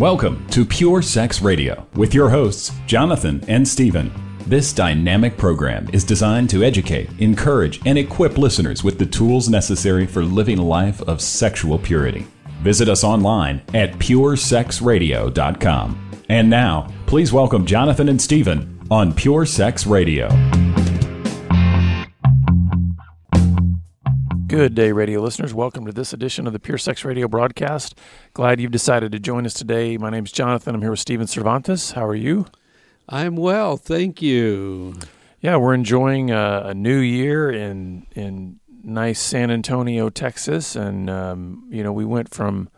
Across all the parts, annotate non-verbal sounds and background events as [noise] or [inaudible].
Welcome to Pure Sex Radio with your hosts, Jonathan and Stephen. This dynamic program is designed to educate, encourage, and equip listeners with the tools necessary for living a life of sexual purity. Visit us online at puresexradio.com. And now, please welcome Jonathan and Stephen on Pure Sex Radio. Good day, radio listeners. Welcome to this edition of the Pure Sex Radio broadcast. Glad you've decided to join us today. My name is Jonathan. I'm here with Stephen Cervantes. How are you? I'm well, thank you. Yeah, we're enjoying a, a new year in in nice San Antonio, Texas, and um, you know we went from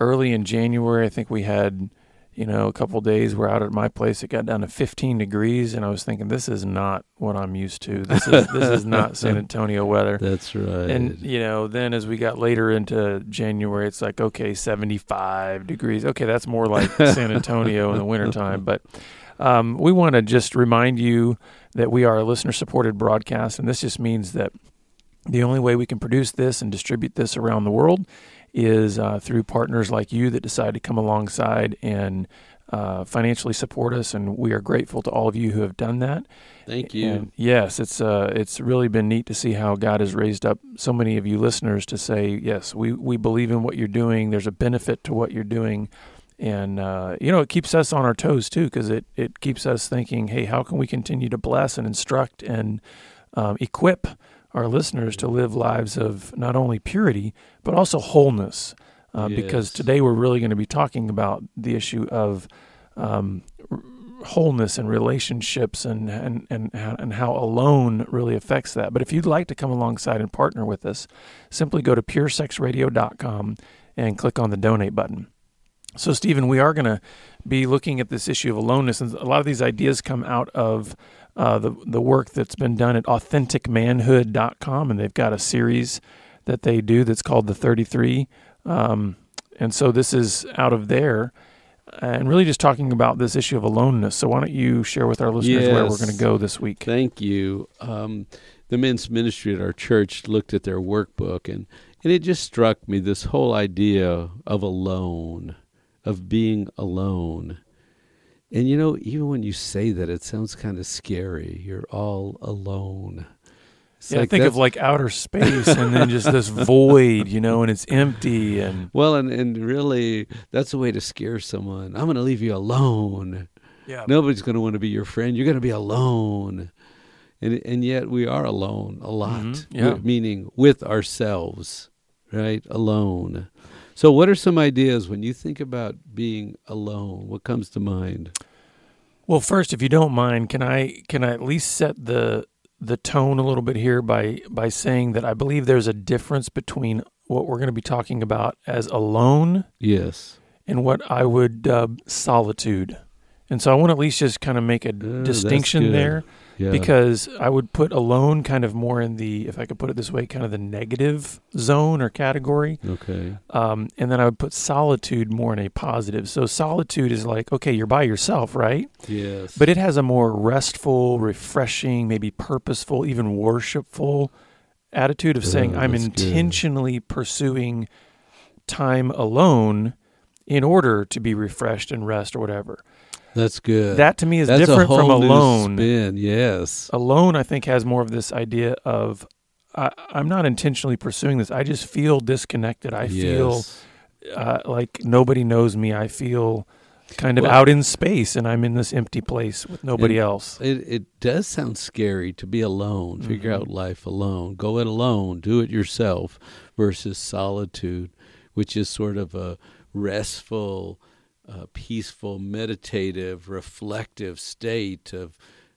early in January. I think we had you know, a couple days we're out at my place. It got down to 15 degrees, and I was thinking, this is not what I'm used to. This is this is not [laughs] San Antonio weather. That's right. And you know, then as we got later into January, it's like okay, 75 degrees. Okay, that's more like [laughs] San Antonio in the wintertime. But um, we want to just remind you that we are a listener-supported broadcast, and this just means that the only way we can produce this and distribute this around the world is uh, through partners like you that decide to come alongside and uh, financially support us, and we are grateful to all of you who have done that. Thank you. And yes, it's uh, it's really been neat to see how God has raised up so many of you listeners to say, yes, we we believe in what you're doing. There's a benefit to what you're doing, and uh, you know it keeps us on our toes too because it it keeps us thinking, hey, how can we continue to bless and instruct and um, equip our listeners to live lives of not only purity but also wholeness. Uh, yes. Because today we're really going to be talking about the issue of um, wholeness and relationships and, and, and, and how alone really affects that. But if you'd like to come alongside and partner with us, simply go to puresexradio.com and click on the donate button. So, Stephen, we are going to be looking at this issue of aloneness, and a lot of these ideas come out of uh, the the work that's been done at authenticmanhood.com, and they've got a series that they do that's called the 33. Um, and so this is out of there, and really just talking about this issue of aloneness. So why don't you share with our listeners yes. where we're going to go this week? Thank you. Um, the men's ministry at our church looked at their workbook, and and it just struck me this whole idea of alone of being alone. And you know, even when you say that, it sounds kind of scary. You're all alone. It's yeah, like think of like outer space and then just this [laughs] void, you know, and it's empty and well, and and really, that's a way to scare someone. I'm going to leave you alone. Yeah, nobody's going to want to be your friend. You're going to be alone, and and yet we are alone a lot. Mm-hmm. Yeah, meaning with ourselves, right? Alone. So, what are some ideas when you think about being alone? What comes to mind? Well, first, if you don't mind, can I can I at least set the the tone a little bit here by by saying that I believe there's a difference between what we're going to be talking about as alone, yes, and what I would dub solitude. And so I want to at least just kind of make a uh, distinction there yeah. because I would put alone kind of more in the, if I could put it this way, kind of the negative zone or category. Okay. Um, and then I would put solitude more in a positive. So solitude is like, okay, you're by yourself, right? Yes. But it has a more restful, refreshing, maybe purposeful, even worshipful attitude of saying, I'm intentionally good. pursuing time alone in order to be refreshed and rest or whatever. That's good. That to me is That's different from alone. spin, yes. Alone, I think, has more of this idea of I, am not intentionally pursuing this. I just feel disconnected. I yes. feel uh, like nobody knows me. I feel kind of well, out in space, and I'm in this empty place with nobody else. It, it does sound scary to be alone, mm-hmm. figure out life alone, go it alone, do it yourself, versus solitude, which is sort of a restful uh, peaceful, meditative, reflective state of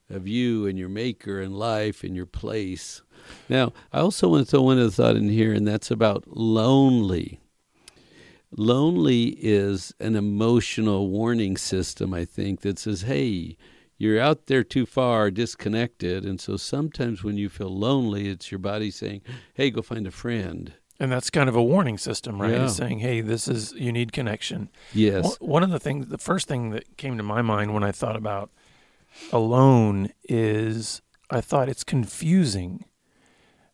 of you and your maker and life and your place. Now, I also want to throw one other thought in here, and that's about lonely. Lonely is an emotional warning system, I think, that says, hey, you're out there too far, disconnected. And so sometimes when you feel lonely, it's your body saying, hey, go find a friend. And that's kind of a warning system, right? Yeah. It's saying, hey, this is, you need connection. Yes. One of the things, the first thing that came to my mind when I thought about alone is I thought it's confusing.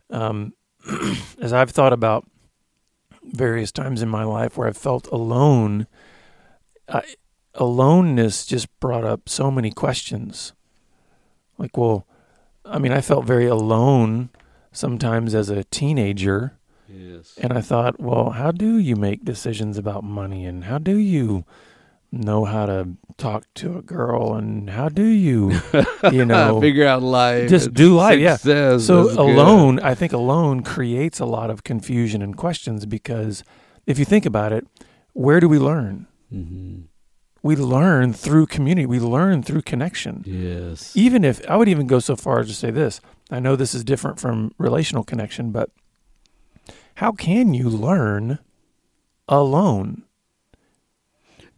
Um, [clears throat] as I've thought about various times in my life where I've felt alone, I, aloneness just brought up so many questions. Like, well, I mean, I felt very alone sometimes as a teenager. Yes. And I thought, well, how do you make decisions about money and how do you know how to talk to a girl and how do you, you [laughs] know, figure out life. just do life, yeah. so That's good. alone, I think alone creates a lot of confusion and questions because if you think about it, where do we learn? Mhm. We learn through community. We learn through connection. Yes. Even if I would even go so far as to say this, I know this is different from relational connection, but how can you learn alone?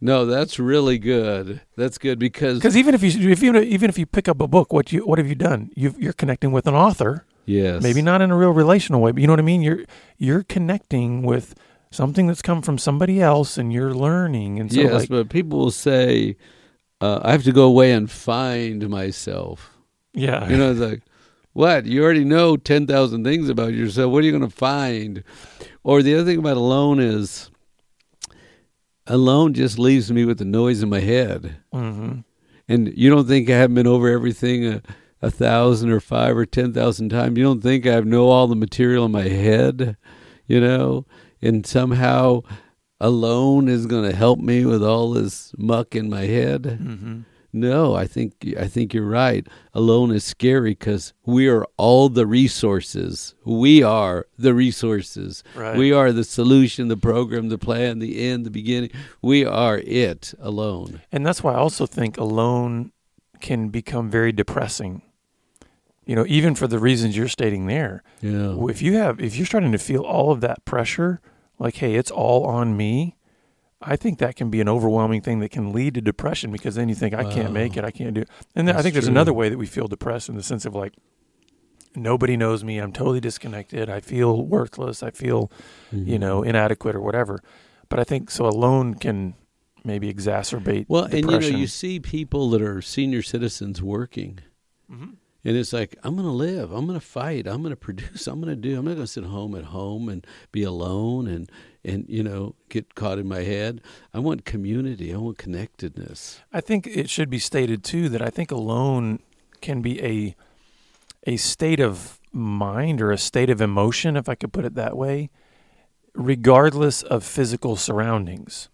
No, that's really good. That's good because Because even if you if you even if you pick up a book, what you what have you done? you you're connecting with an author, yes, maybe not in a real relational way, but you know what I mean. You're you're connecting with something that's come from somebody else, and you're learning. And so, yes, like, but people will say, uh, "I have to go away and find myself." yeah, You know, it's like, what? You already know ten thousand things about yourself. What are you going to find? Or the other thing about alone is, alone just leaves me with the noise in my head. hmm And you don't think I haven't been over everything a, a thousand or five or ten thousand times? You don't think I know all the material in my head, you know? And somehow alone is going to help me with all this muck in my head? hmm No, I think I think you're right. Alone is scary because we are all the resources. We are the resources. right. We are the solution, the program, the plan, the end, the beginning. We are it alone. And that's why I also think alone can become very depressing. You know, even for the reasons you're stating there. Yeah. If you have if you're starting to feel all of that pressure, like, hey, it's all on me, I think that can be an overwhelming thing that can lead to depression because then you think I can't make it, I can't do it. And then I think there's true. another way that we feel depressed in the sense of like nobody knows me, I'm totally disconnected, I feel worthless, I feel, Mm-hmm. you know, inadequate or whatever. But I think so alone can maybe exacerbate Well, and you know, you see people that are senior citizens working, Mhm. and it's like, I'm going to live, I'm going to fight, I'm going [laughs] to produce, I'm going to do. I'm not going to sit home at home and be alone and and you know get caught in my head. I want community. I want connectedness. I think it should be stated too that I think alone can be a a state of mind or a state of emotion, if I could put it that way, regardless of physical surroundings.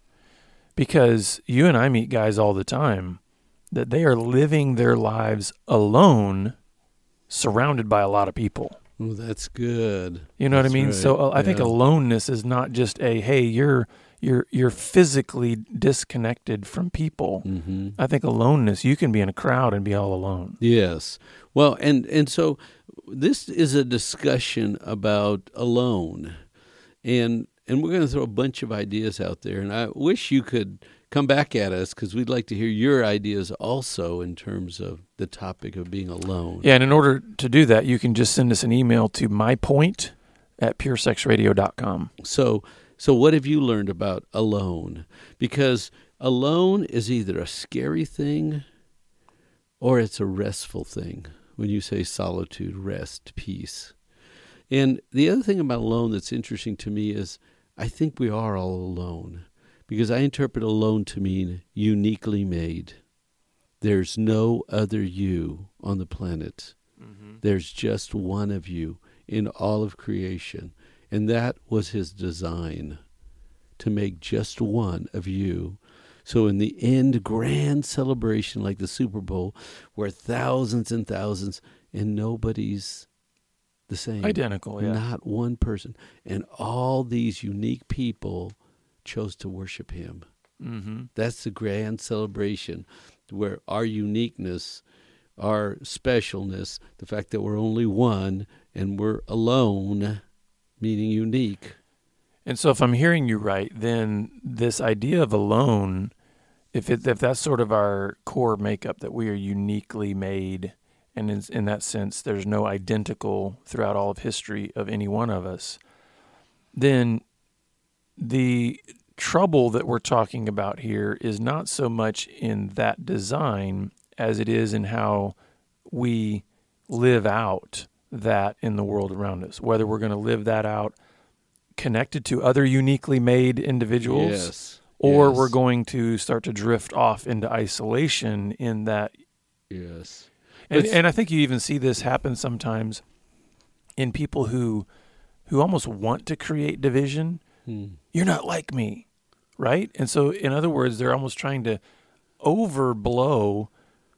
Because you and I meet guys all the time that they are living their lives alone, surrounded by a lot of people. Oh, that's good. You know That's what I mean? right, So uh, I think aloneness is not just a hey, you're you're you're physically disconnected from people. hmm I think aloneness, you can be in a crowd and be all alone. Yes. Well, and and so this is a discussion about alone, and and we're going to throw a bunch of ideas out there, and I wish you could come back at us because we'd like to hear your ideas also in terms of the topic of being alone. Yeah, and in order to do that, you can just send us an email to mypoint at puresexradio.com. So so what have you learned about alone? Because alone is either a scary thing or it's a restful thing. When you say solitude, rest, peace. And the other thing about alone that's interesting to me is I think we are all alone because I interpret alone to mean uniquely made. There's no other you on the planet. Mm-hmm. There's just one of you in all of creation. And that was his design to make just one of you. So, in the end, grand celebration like the Super Bowl, where thousands and thousands, and nobody's the same. Identical, yeah. Not one person. And all these unique people chose to worship him. Mm-hmm. That's the grand celebration where our uniqueness, our specialness, the fact that we're only one and we're alone, meaning unique. And so, if I'm hearing you right, then this idea of alone, if it, if that's sort of our core makeup, that we are uniquely made, and in, in that sense, there's no identical throughout all of history of any one of us, then the trouble that we're talking about here is not so much in that design as it is in how we live out that in the world around us. Whether we're going to live that out connected to other uniquely made individuals Yes. or Yes. we're going to start to drift off into isolation in that Yes. and, and I think you even see this happen sometimes in people who who almost want to create division. Hmm. You're not like me, right? And so, in other words, they're almost trying to overblow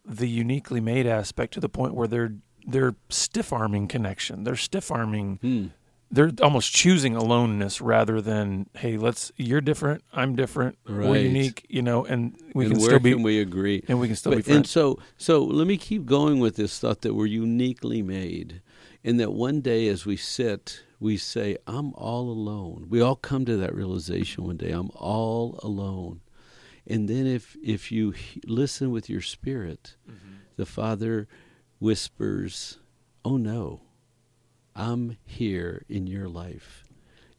the uniquely made aspect to the point where they're they're stiff arming connection. They're stiff arming. Hmm. They're almost choosing aloneness rather than hey, let's. You're different. I'm different. We're unique. You know, and we and can still be can we agree? and we can still be But, and so, so let me keep going with this thought that we're uniquely made, and that one day as we sit, we say, "I'm all alone." We all come to that realization one day. I'm all alone, and then if if you he- listen with your spirit, mm-hmm. the Father whispers, "Oh no, I'm here in your life,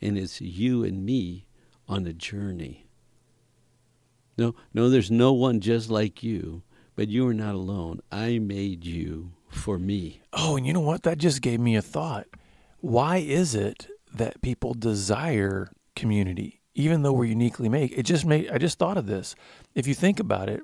and it's you and me on a journey." No, no, there's no one just like you, but you are not alone. I made you for me. Oh, and you know what? That just gave me a thought. Why is it that people desire community, even though we're uniquely made? It just made. I just thought of this. If you think about it,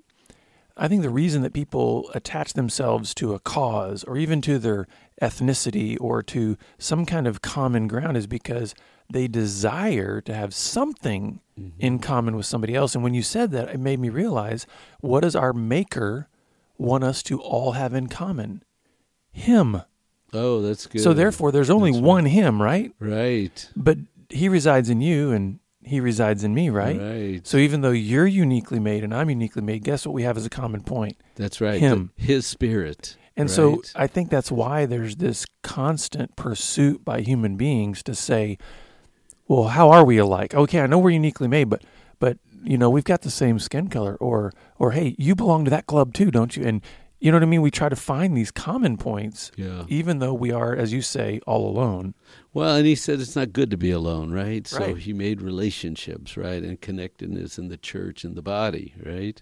I think the reason that people attach themselves to a cause, or even to their ethnicity, or to some kind of common ground, is because they desire to have something mm-hmm. in common with somebody else. And when you said that, it made me realize what does our Maker want us to all have in common? Him. Oh, that's good. So therefore, there's only That's right. one Him, right? right, But He resides in you, and He resides in me, right? right. So even though you're uniquely made and I'm uniquely made, guess what we have as a common point? That's right. Him. The- His spirit. And so? I think that's why there's this constant pursuit by human beings to say, well, how are we alike? Okay, I know we're uniquely made, but but you know, we've got the same skin color or or hey, you belong to that club too, don't you? And you know what I mean? We try to find these common points yeah. even though we are as you say all alone. Well, and he said it's not good to be alone, right? So Right. he made relationships, right, and connectedness in the church and the body, right?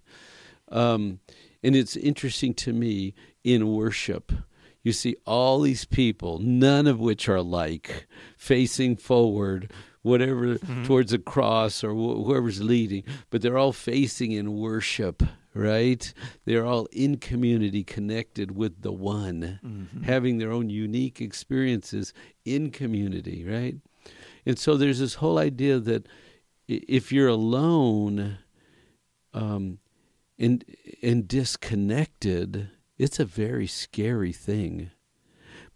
Um, and it's interesting to me in worship. You see all these people, none of which are alike, facing forward, whatever towards a cross or wh- whoever's leading, but they're all facing in worship, right? They're all in community, connected with the one, having their own unique experiences in community, right? And so there's this whole idea that if you're alone um, and and disconnected, it's a very scary thing.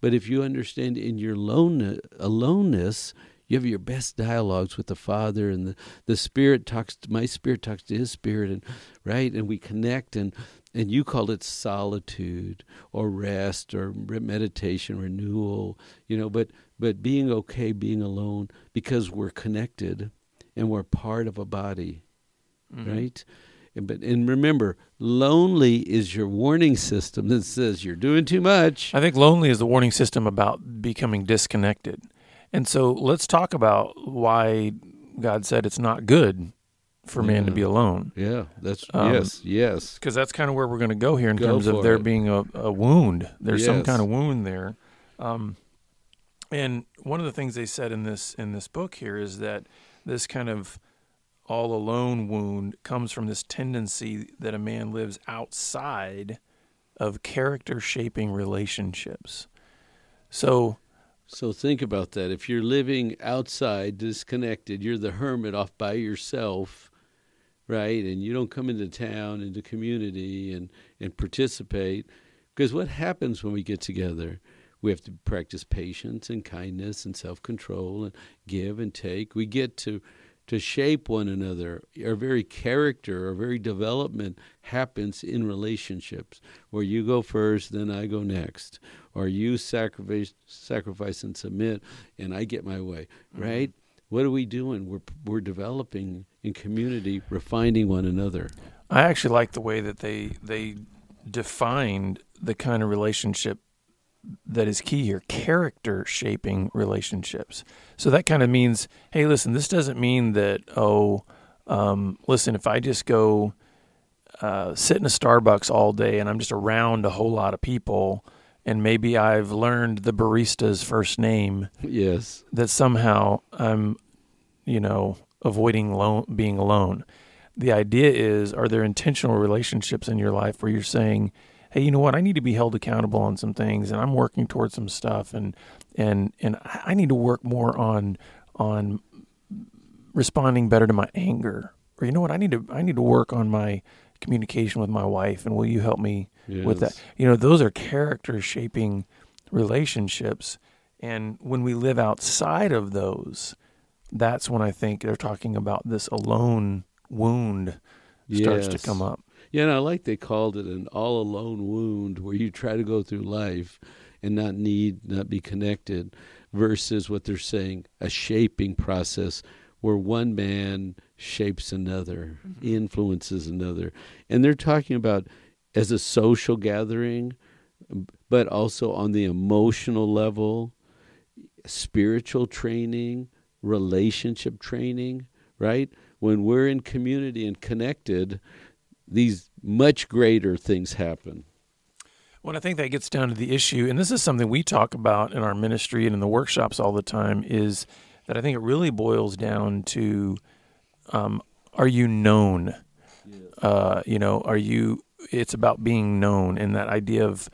But if you understand in your lone, aloneness, you have your best dialogues with the Father, and the, the Spirit talks. To, my Spirit talks to His Spirit, and right, and we connect, and and you call it solitude or rest or meditation, renewal, you know. But but being okay, being alone, because we're connected, and we're part of a body, mm-hmm. right? And, but and remember, lonely is your warning system that says you're doing too much. I think lonely is the warning system about becoming disconnected. And so let's talk about why God said it's not good for man to be alone. Yeah, that's Um, yes, yes. because that's kind of where we're going to go here in Go terms of there it. being a, a wound. There's some kind of wound there, um, and one of the things they said in this in this book here is that this kind of all alone wound comes from this tendency that a man lives outside of character shaping relationships. So So think about that. If you're living outside, disconnected, you're the hermit off by yourself, right? And you don't come into town, into community, and and participate. Because what happens when we get together? We have to practice patience and kindness and self-control and give and take. We get to to shape one another. Our very character, our very development happens in relationships where you go first, then I go next, or you sacrifice, sacrifice and submit, and I get my way. Mm-hmm. Right? What are we doing? We're we're developing in community, refining one another. I actually like the way that they they defined the kind of relationship that is key here character shaping relationships. So that kind of means, hey, listen, this doesn't mean that, oh, um, listen, if I just go uh, sit in a Starbucks all day and I'm just around a whole lot of people and maybe I've learned the barista's first name, Yes. that somehow I'm, you know, avoiding alone, being alone. the idea is are there intentional relationships in your life where you're saying, "Hey, you know what? I need to be held accountable on some things and I'm working towards some stuff and and and I need to work more on on responding better to my anger." Or you know what? I need to I need to work on my communication with my wife and will you help me yes. with that? You know, those are character shaping relationships and when we live outside of those, that's when I think they're talking about this alone wound starts Yes. to come up. Yeah, and I like they called it an all alone wound where you try to go through life and not need, not be connected, versus what they're saying, a shaping process where one man shapes another, mm-hmm. influences another. And they're talking about as a social gathering, but also on the emotional level, spiritual training, relationship training, right? When we're in community and connected, these much greater things happen. Well, I think that gets down to the issue, and this is something we talk about in our ministry and in the workshops all the time, is that I think it really boils down to um, are you known? Uh, you know, are you, it's about being known and that idea of,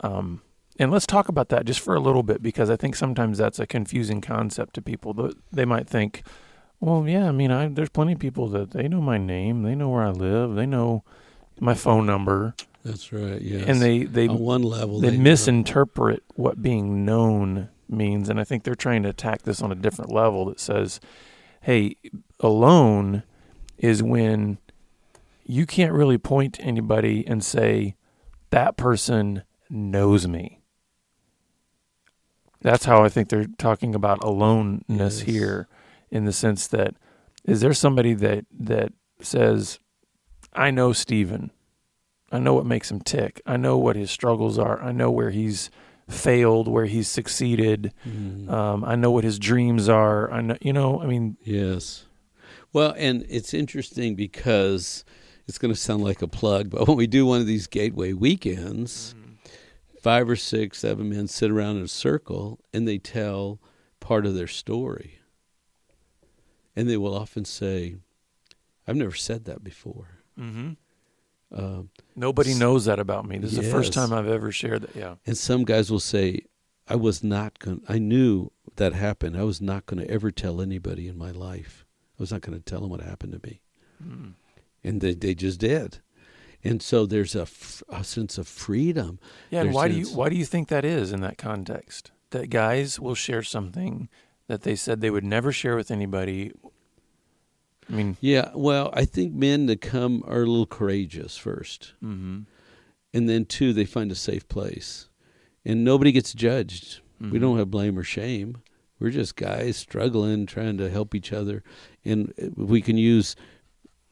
um, and let's talk about that just for a little bit because I think sometimes that's a confusing concept to people. Th- They might think, well, yeah, I mean, I, there's plenty of people that they know my name, they know where I live, they know my phone number, That's right. Yes. and they they on one level they know. misinterpret what being known means and i think they're trying to attack this on a different level that says hey alone is when you can't really point to anybody and say that person knows me that's how i think they're talking about aloneness Yes. here in the sense that is there somebody that that says i know stephen I know what makes him tick. I know what his struggles are. I know where he's failed, where he's succeeded. Mhm. Um, I know what his dreams are. I know, you know, I mean, Yes. Well, and it's interesting because it's going to sound like a plug, but when we do one of these gateway weekends, five or six, seven men sit around in a circle and they tell part of their story. And they will often say, I've never said that before. mm-hmm. Um, nobody knows that about me. This is the first time I've ever shared that. Yeah. and some guys will say, I was not going I knew that happened. I was not going to ever tell anybody in my life. I was not going to tell them what happened to me. Mm. and they, they just did and so there's a, f- a sense of freedom Yeah. And why do you why do you think that is in that context? That guys will share something that they said they would never share with anybody. I mean, yeah well i think men that come are a little courageous first mm-hmm. and then two they find a safe place and nobody gets judged we Mhm. don't have blame or shame we're just guys struggling trying to help each other and we can use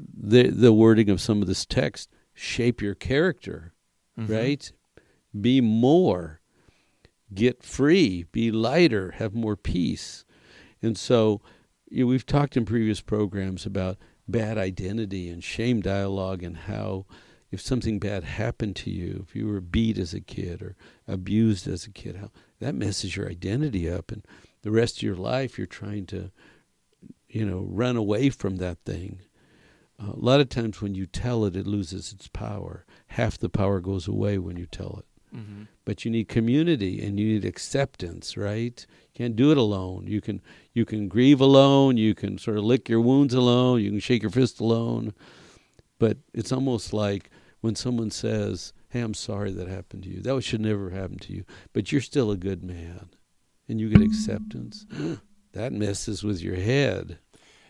the the wording of some of this text shape your character Mhm. right? Be more, get free, be lighter, have more peace. And so you know, we've talked in previous programs about bad identity and shame dialogue and how if something bad happened to you, if you were beat as a kid or abused as a kid, how that messes your identity up and the rest of your life you're trying to you know run away from that thing. Uh, a lot of times when you tell it, it loses its power. Half the power goes away when you tell it. Mhm. But you need community and you need acceptance, right? You can't do it alone. You can you can grieve alone. You can sort of lick your wounds alone. You can shake your fist alone. But it's almost like when someone says, "Hey, I'm sorry that happened to you. That should never happen to you. But you're still a good man," and you get acceptance. [gasps] that messes with your head.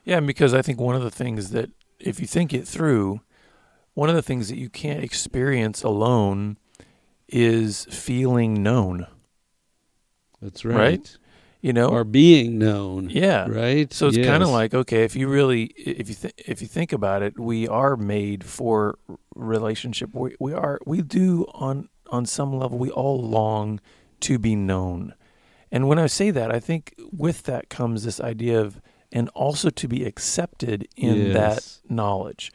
Yeah, because I think one of the things that, if you think it through, one of the things that you can't experience alone is feeling known. That's Right? right. You know, Or being known. yeah. Right. So it's kind of like okay, if you really, if you th- if you think about it, we are made for relationship. We we are we do on on some level we all long to be known, and when I say that, I think with that comes this idea of and also to be accepted in that knowledge.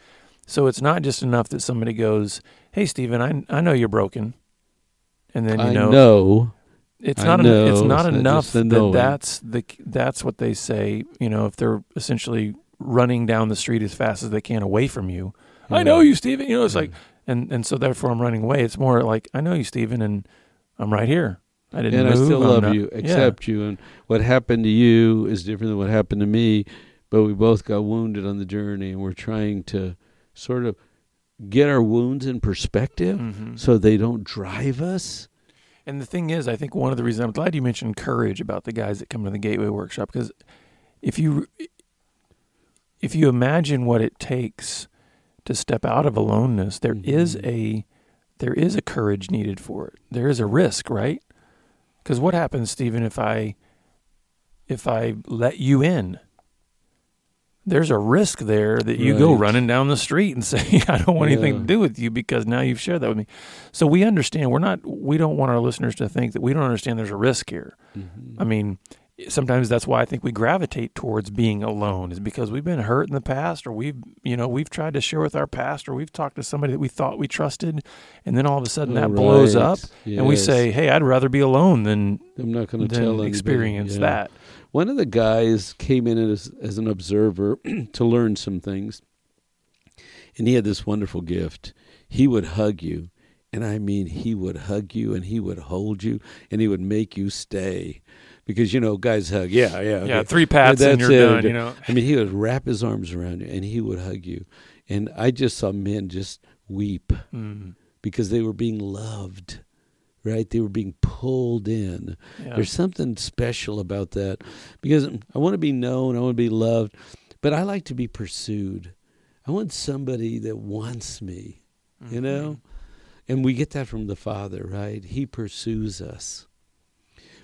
So it's not just enough that somebody goes, "Hey, Stephen, I I know you're broken," and then you I know, know. it's not en- know, it's not it's enough that knowing. that's the that's what they say. You know, if they're essentially running down the street as fast as they can away from you. I know you, Stephen. You know, it's like, mm. and and so therefore I'm running away. It's more like I know you, Stephen, and I'm right here. I didn't and move. I still I'm love not- you, yeah. accept you, and what happened to you is different than what happened to me. But we both got wounded on the journey, and we're trying to sort of get our wounds in perspective Mhm. so they don't drive us. And the thing is, I think one of the reasons I'm glad you mentioned courage about the guys that come to the Gateway Workshop because if you if you imagine what it takes to step out of aloneness, there is Mhm. a there is a courage needed for it. There is a risk, right? Because what happens, Stephen, if I if I let you in? There's a risk there that you go running down the street and [laughs] say, "I don't want anything to do with you because now you've shared that with me." So we understand. We're not. We don't want our listeners to think that we don't understand. There's a risk here. Mhm. I mean, sometimes that's why I think we gravitate towards being alone is because we've been hurt in the past, or we've you know we've tried to share with our past, or we've talked to somebody that we thought we trusted, and then all of a sudden that Oh, blows right. up, and we say, "Hey, I'd rather be alone than I'm not going to tell than anybody. experience Yeah. that." One of the guys came in as, as an observer [clears throat] to learn some things, and he had this wonderful gift. He would hug you, and I mean, he would hug you, and he would hold you, and he would make you stay, because you know, guys hug. Yeah, yeah, Yeah, three pats and That's you're it. done. You know. I mean, he would wrap his arms around you, and he would hug you, and I just saw men just weep Mm, because they were being loved. Right, they were being pulled in. yeah. There's something special about that because I want to be known, I want to be loved, but I like to be pursued. I want somebody that wants me, you Mm-hmm. know? And we get that from the Father, right? He pursues us.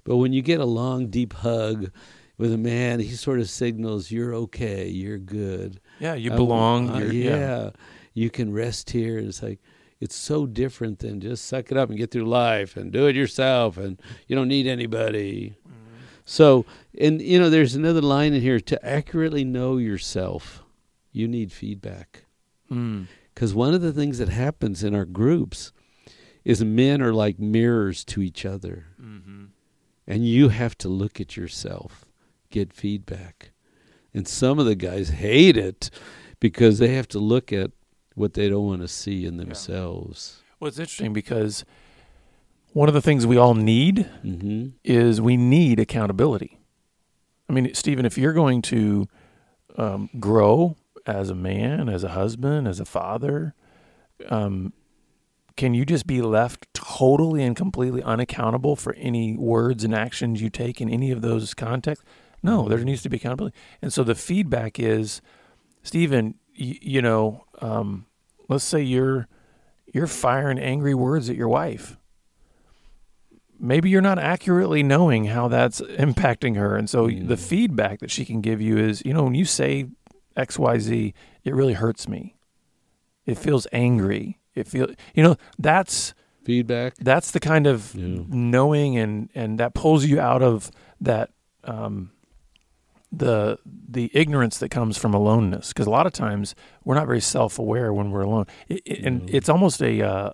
But when you get a long, deep hug with a man, he sort of signals you're okay, you're good. Yeah, you I- belong. uh, you're, yeah. yeah. You can rest here. It's like, it's so different than just suck it up and get through life and do it yourself and you don't need anybody. So, and you know, there's another line in here to accurately know yourself, you need feedback. Mm. Because one of the things that happens in our groups is men are like mirrors to each other. hmm And you have to look at yourself, get feedback. And some of the guys hate it because they have to look at what they don't want to see in themselves. Well, it's interesting because one of the things we all need hmm is we need accountability. I mean, Stephen, if you're going to um, grow as a man, as a husband, as a father, um, can you just be left totally and completely unaccountable for any words and actions you take in any of those contexts? No, there needs to be accountability. And so the feedback is, Stephen, you, you know, um, let's say you're you're firing angry words at your wife maybe you're not accurately knowing how that's impacting her. And so Mm. the feedback that she can give you is, you know, when you say XYZ, it really hurts me. It feels angry. It feels, you know, that's Feedback. that's the kind of Yeah. knowing and and that pulls you out of that um the the ignorance that comes from aloneness because a lot of times we're not very self-aware when we're alone it, it- and No. it's almost a uh,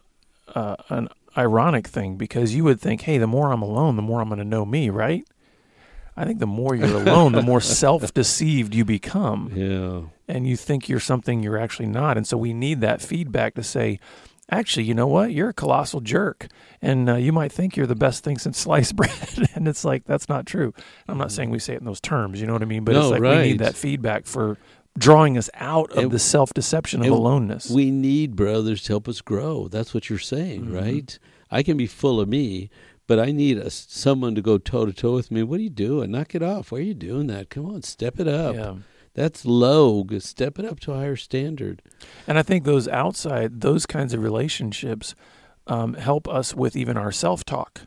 uh, an ironic thing because you would think hey the more i'm alone the more i'm going to know me right i think the more you're alone the more [laughs] self-deceived you become Yeah. and you think you're something you're actually not. And so we need that feedback to say, actually, you know what? You're a colossal jerk. And uh, you might think you're the best thing since [laughs] sliced bread. and it's like, that's not true. I'm not saying we say it in those terms, you know what I mean? But No, it's like we need that feedback for drawing us out of the self deception of aloneness. We need brothers to help us grow. That's what you're saying, Mhm. right? I can be full of me, but I need a, someone to go toe to toe with me. What are you doing? Knock it off. Why are you doing that? Come on, step it up. yeah. That's low. Step it up to a higher standard. And I think those outside, those kinds of relationships um, help us with even our self talk.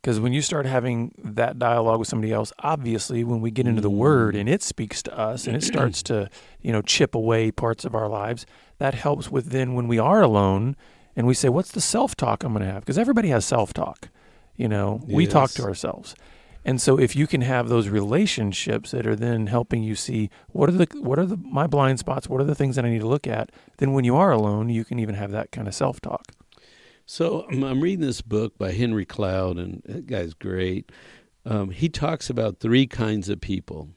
Because when you start having that dialogue with somebody else, obviously, when we get into the word and it speaks to us and it starts to, you know, chip away parts of our lives, that helps with then when we are alone and we say, what's the self talk I'm going to have? Because everybody has self talk. You know, we talk to ourselves. And so if you can have those relationships that are then helping you see what are the what are the my blind spots, what are the things that I need to look at, then when you are alone, you can even have that kind of self-talk. So I'm, reading this book by Henry Cloud, and that guy's great. Um, he talks about three kinds of people.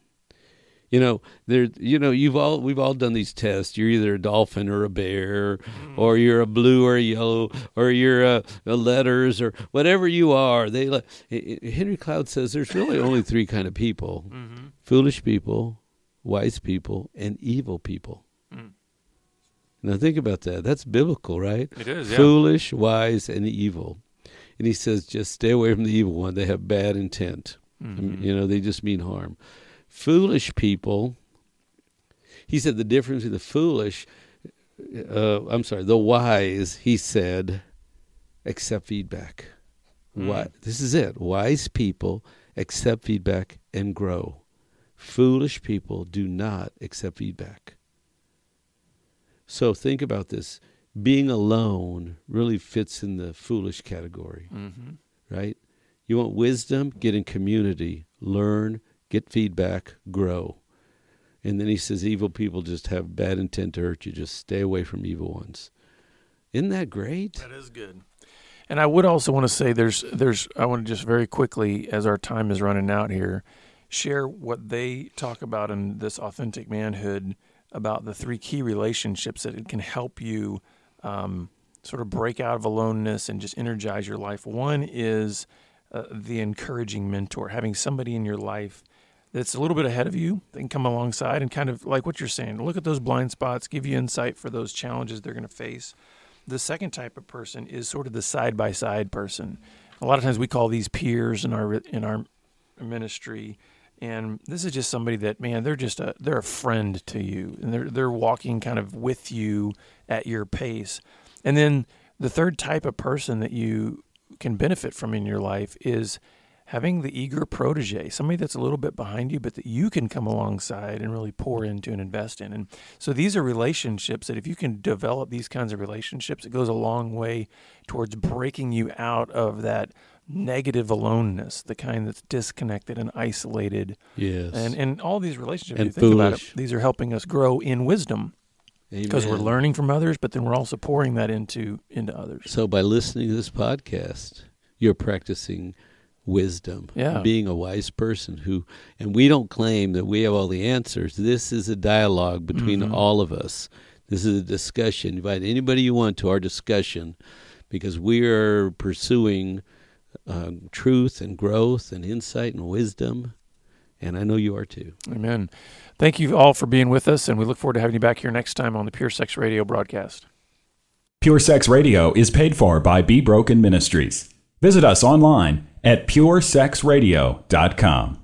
You know, there. You know, you've all we've all done these tests. You're either a dolphin or a bear, Mm-hmm. or you're a blue or a yellow, or you're a, a letters or whatever you are. They like Henry Cloud says there's really only three kind of people: Mm-hmm. foolish people, wise people, and evil people. Mm. Now think about that. That's biblical, right? It is, yeah. Foolish, wise, and evil. And he says, just stay away from the evil one. They have bad intent. Mhm. You know, they just mean harm. Foolish people, he said the difference between the foolish, uh, I'm sorry, the wise, he said, accept feedback. Why, Mm. this is it. Wise people accept feedback and grow. Foolish people do not accept feedback. So think about this. Being alone really fits in the foolish category Mhm. right? You want wisdom, get in community, learn, get feedback, grow. And then he says evil people just have bad intent to hurt you. Just stay away from evil ones. Isn't that great? That is good. And I would also want to say there's there's I want to just very quickly as our time is running out here share what they talk about in this authentic manhood about the three key relationships that it can help you um, sort of break out of aloneness and just energize your life. One is uh, the encouraging mentor, having somebody in your life that's a little bit ahead of you that can come alongside and kind of like what you're saying, look at those blind spots, give you insight for those challenges they're going to face. The second type of person is sort of the side by side person. A lot of times we call these peers in our in our ministry, and this is just somebody that man they're just a they're a friend to you, and they're they're walking kind of with you at your pace. And then the third type of person that you can benefit from in your life is having the eager protege, somebody that's a little bit behind you, but that you can come alongside and really pour into and invest in. And so these are relationships that if you can develop these kinds of relationships, it goes a long way towards breaking you out of that negative aloneness, the kind that's disconnected and isolated. Yes. And and all these relationships, And you think about it, these are helping us grow in wisdom because we're learning from others, but then we're also pouring that into into others. So by listening to this podcast, you're practicing wisdom. Yeah. Being a wise person who and we don't claim that we have all the answers. This is a dialogue between Mhm. all of us. This is a discussion. Invite anybody you want to our discussion because we are pursuing uh, truth and growth and insight and wisdom. And I know you are too. Amen. Thank you all for being with us, and we look forward to having you back here next time on the Pure Sex Radio broadcast. Pure Sex Radio is paid for by Be Broken Ministries. Visit us online at puresexradio.com.